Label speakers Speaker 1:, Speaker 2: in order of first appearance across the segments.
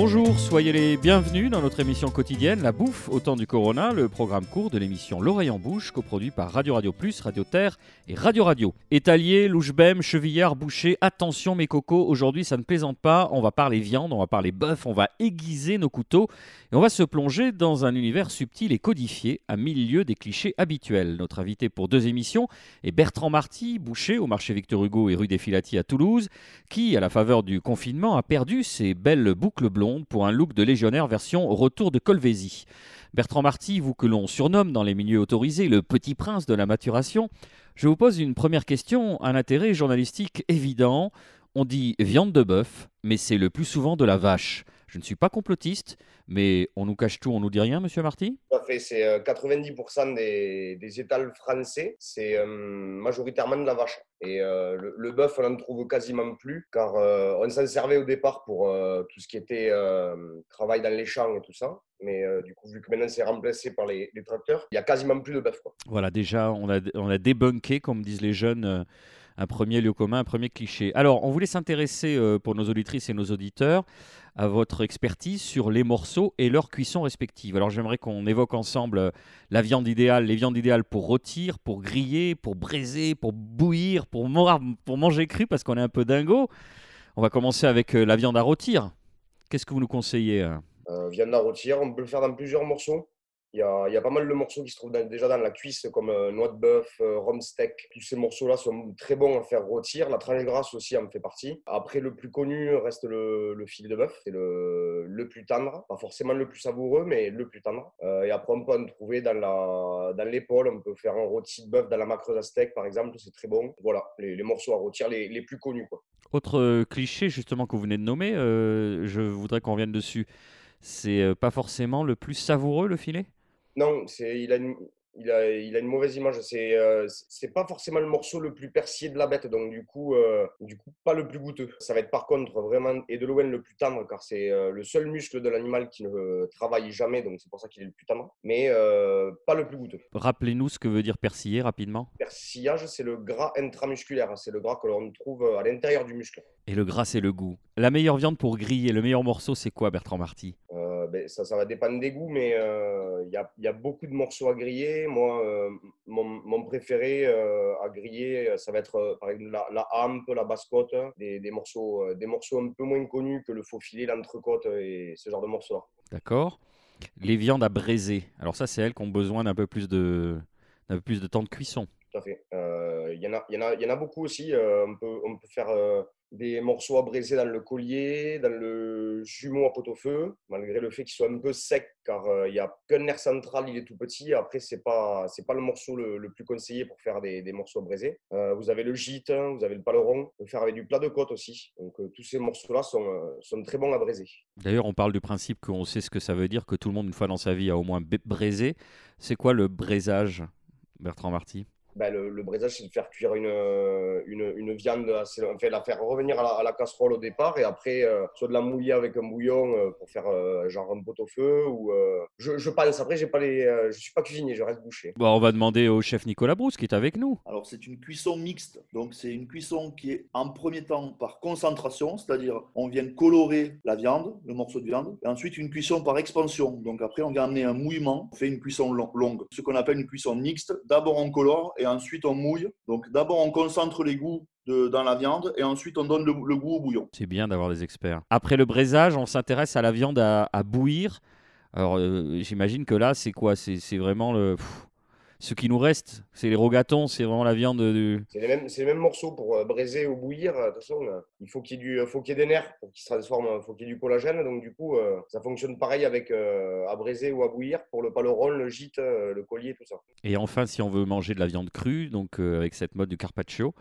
Speaker 1: Bonjour, soyez les bienvenus dans notre émission quotidienne La Bouffe au temps du Corona, le programme court de l'émission L'Oreille en Bouche, coproduit par Radio Radio Plus, Radio Terre et Radio Radio. Étalier, louche-bème, chevillard, boucher, attention mes cocos, aujourd'hui ça ne plaisante pas, on va parler viande, on va parler bœuf, on va aiguiser nos couteaux et on va se plonger dans un univers subtil et codifié à mille des clichés habituels. Notre invité pour deux émissions est Bertrand Marty, boucher au marché Victor Hugo et rue des Filati à Toulouse, qui, à la faveur du confinement, a perdu ses belles boucles blondes pour un look de légionnaire version retour de Colvézi. Bertrand Marty, vous que l'on surnomme dans les milieux autorisés le petit prince de la maturation, je vous pose une première question, un intérêt journalistique évident. On dit viande de bœuf, mais c'est le plus souvent de la vache. Je ne suis pas complotiste, mais on nous cache tout, on nous dit rien, monsieur Marty?
Speaker 2: Tout à fait, c'est 90% des, des, étals français, c'est euh, majoritairement de la vache. Et euh, le, bœuf, on n'en trouve quasiment plus, car euh, on s'en servait au départ pour tout ce qui était travail dans les champs et tout ça. Mais du coup, vu que maintenant c'est remplacé par les, tracteurs, il n'y a quasiment plus de bœuf.
Speaker 1: Voilà, déjà, on a, on a débunké, comme disent les jeunes un premier lieu commun, un premier cliché. Alors, on voulait s'intéresser pour nos auditrices et nos auditeurs à votre expertise sur les morceaux et leur cuisson respective. Alors j'aimerais qu'on évoque ensemble euh, la viande idéale, les viandes idéales pour rôtir, pour griller, pour braiser, pour bouillir, pour, manger cru parce qu'on est un peu dingo. On va commencer avec euh, la viande à rôtir. Qu'est-ce que vous nous conseillez
Speaker 2: euh, Viande à rôtir, on peut le faire dans plusieurs morceaux. Il y, a, pas mal de morceaux qui se trouvent déjà dans la cuisse, comme euh, noix de bœuf, euh, rhum steak. Tous ces morceaux-là sont très bons à faire rôtir. La tranche grasse aussi en fait partie. Après, le plus connu reste le, le filet de bœuf. C'est le, plus tendre. Pas forcément le plus savoureux, mais le plus tendre. Euh, et après, on peut en trouver dans, l'épaule. On peut faire un rôti de bœuf dans la macreuse à steak, par exemple. C'est très bon. Voilà, les, morceaux à rôtir les, les plus connus. Quoi.
Speaker 1: Autre cliché, justement, que vous venez de nommer, je voudrais qu'on revienne dessus. C'est pas forcément le plus savoureux, le filet?
Speaker 2: Non, c'est, il, a une, il, a, il a une mauvaise image. C'est, euh, c'est pas forcément le morceau le plus persillé de la bête, donc du coup, euh, du coup, pas le plus goûteux. Ça va être par contre vraiment et de loin le plus tendre, car c'est euh, le seul muscle de l'animal qui ne travaille jamais, donc c'est pour ça qu'il est le plus tendre, mais pas le plus goûteux.
Speaker 1: Rappelez-nous ce que veut dire persiller rapidement.
Speaker 2: Persillage, c'est le gras intramusculaire, c'est le gras que l'on trouve à l'intérieur du muscle.
Speaker 1: Et le gras, c'est le goût. La meilleure viande pour griller, le meilleur morceau, c'est quoi, Bertrand Marty?
Speaker 2: Ben, ça, ça va dépendre des goûts, mais euh, il y, a, y, a, beaucoup de morceaux à griller. Moi, euh, mon, mon, préféré euh, à griller, ça va être par exemple la, la hampe, la basse-côte, des, des, morceaux, des morceaux un peu moins connus que le faux filet, l'entrecôte et ce genre de morceaux-là.
Speaker 1: D'accord. Les viandes à braiser. Alors ça, c'est elles qui ont besoin d'un peu plus de, d'un peu plus de temps de cuisson.
Speaker 2: Tout à fait. Il y, en a, y, en a, y en a beaucoup aussi. on, peut, on peut faire des morceaux à braiser dans le collier, dans le jumeau à pot-au-feu, malgré le fait qu'il soit un peu sec, car euh, il n'y a qu'un nerf central, il est tout petit. Après, ce n'est pas, pas le morceau le, plus conseillé pour faire des, des morceaux à braiser. Euh, vous avez le gîte, vous avez le paleron, on peut faire avec du plat de côte aussi. Donc, euh, tous ces morceaux-là sont, sont très bons à braiser.
Speaker 1: D'ailleurs, on parle du principe qu'on sait ce que ça veut dire, que tout le monde, une fois dans sa vie, a au moins braisé. C'est quoi le braisage, Bertrand Marty?
Speaker 2: Ben, le, le, braisage, c'est de faire cuire une, euh, une, une viande, assez, enfin, la faire revenir à la, casserole au départ et après, euh, soit de la mouiller avec un bouillon euh, pour faire genre un pot au feu. Ou, je, je, pense, après, j'ai pas les, je suis pas cuisinier, je reste bouché.
Speaker 1: Bon, on va demander au chef Nicolas Brousse qui est avec nous.
Speaker 3: Alors, c'est une cuisson mixte. Donc, c'est une cuisson qui est en premier temps par concentration, c'est-à-dire on vient colorer la viande, le morceau de viande, et ensuite une cuisson par expansion. Donc, après, on vient amener un mouillement, on fait une cuisson longue. Ce qu'on appelle une cuisson mixte. D'abord, on colore et ensuite on mouille. Donc d'abord on concentre les goûts de, dans la viande et ensuite on donne le, goût au bouillon.
Speaker 1: C'est bien d'avoir des experts. Après le braisage, on s'intéresse à la viande à, bouillir. Alors euh, j'imagine que là c'est quoi? C'est vraiment le ce qui nous reste, c'est les rogatons, c'est vraiment la viande. Du...
Speaker 2: C'est les, mêmes, les mêmes morceaux pour euh, braiser ou bouillir. De toute façon, euh, il faut qu'il y, ait qu y ait des nerfs pour qu'ils se transforment, il faut qu'il y ait du collagène. Donc, du coup, euh, ça fonctionne pareil avec à braiser ou à bouillir pour le paleron, le gîte, le collier, tout ça.
Speaker 1: Et enfin, si on veut manger de la viande crue, donc avec cette mode du carpaccio,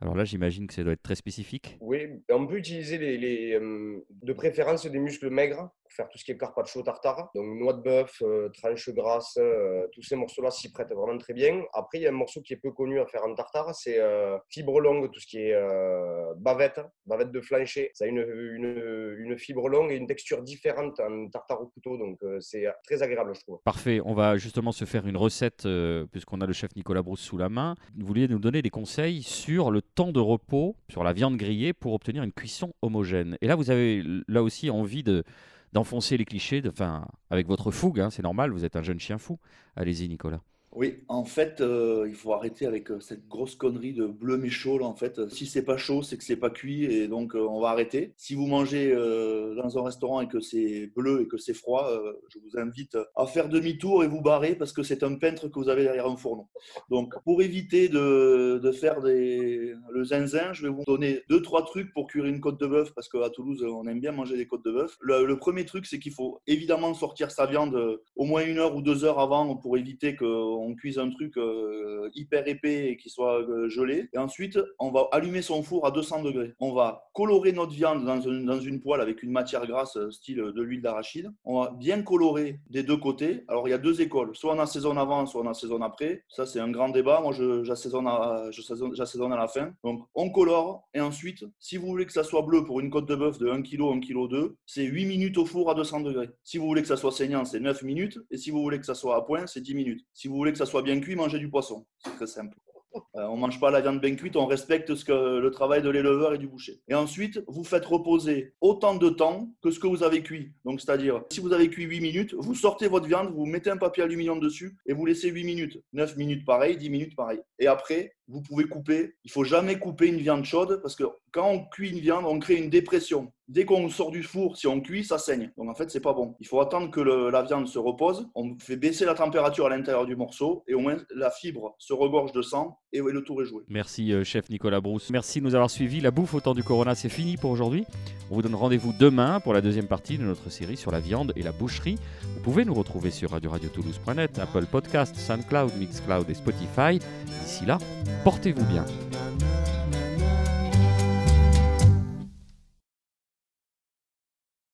Speaker 1: alors là, j'imagine que ça doit être très spécifique.
Speaker 2: Oui, on peut utiliser les, les de préférence des muscles maigres faire tout ce qui est carpaccio tartare. Donc noix de bœuf, euh, tranche grasse, euh, tous ces morceaux-là s'y prêtent vraiment très bien. Après, il y a un morceau qui est peu connu à faire en tartare, c'est euh, fibre longue, tout ce qui est bavette, bavette de flancher. Ça a une, une, une, fibre longue et une texture différente en tartare au couteau, donc c'est très agréable, je trouve.
Speaker 1: Parfait, on va justement se faire une recette, puisqu'on a le chef Nicolas Brousse sous la main. Vous vouliez nous donner des conseils sur le temps de repos sur la viande grillée pour obtenir une cuisson homogène. Et là, vous avez là aussi envie de d'enfoncer les clichés, de, avec votre fougue, hein, c'est normal, vous êtes un jeune chien fou. Allez-y, Nicolas.
Speaker 3: Oui, en fait, euh, il faut arrêter avec euh, cette grosse connerie de bleu mais chaud. en fait, si c'est pas chaud, c'est que c'est pas cuit et donc euh, on va arrêter. Si vous mangez dans un restaurant et que c'est bleu et que c'est froid, je vous invite à faire demi-tour et vous barrer parce que c'est un peintre que vous avez derrière un fourneau. Donc, pour éviter de, faire le zinzin, je vais vous donner deux trois trucs pour cuire une côte de bœuf parce qu'à Toulouse, on aime bien manger des côtes de bœuf. Le, le premier truc, c'est qu'il faut évidemment sortir sa viande au moins une heure ou deux heures avant pour éviter que on cuise un truc euh, hyper épais et qui soit euh, gelé. Et ensuite, on va allumer son four à 200 degrés. On va colorer notre viande dans une, dans une poêle avec une matière grasse euh, style de l'huile d'arachide. On va bien colorer des deux côtés. Alors, il y a deux écoles. Soit on assaisonne avant, soit on assaisonne après. Ça, c'est un grand débat. Moi, j'assaisonne à, à la fin. Donc, on colore. Et ensuite, si vous voulez que ça soit bleu pour une côte de bœuf de 1 kg, 1 kg 2, c'est 8 minutes au four à 200 degrés. Si vous voulez que ça soit saignant, c'est 9 minutes. Et si vous voulez que ça soit à point, c'est 10 minutes. Si vous voulez que ça soit bien cuit, mangez du poisson. C'est très simple. Euh, on ne mange pas la viande bien cuite, on respecte ce que, le travail de l'éleveur et du boucher. Et ensuite, vous faites reposer autant de temps que ce que vous avez cuit. Donc, c'est-à-dire, si vous avez cuit 8 minutes, vous sortez votre viande, vous mettez un papier aluminium dessus et vous laissez 8 minutes. 9 minutes pareil, 10 minutes pareil. Et après, vous pouvez couper. Il faut jamais couper une viande chaude parce que quand on cuit une viande, on crée une dépression. Dès qu'on sort du four, si on cuit, ça saigne. Donc en fait, c'est pas bon. Il faut attendre que la viande se repose. On fait baisser la température à l'intérieur du morceau et au moins la fibre se regorge de sang et le tour est joué.
Speaker 1: Merci euh, chef Nicolas Brousse. Merci de nous avoir suivis. La bouffe au temps du Corona, c'est fini pour aujourd'hui. On vous donne rendez-vous demain pour la deuxième partie de notre série sur la viande et la boucherie. Vous pouvez nous retrouver sur radio radio toulouse.net, Apple Podcast, SoundCloud, Mixcloud et Spotify. D'ici là, portez-vous bien.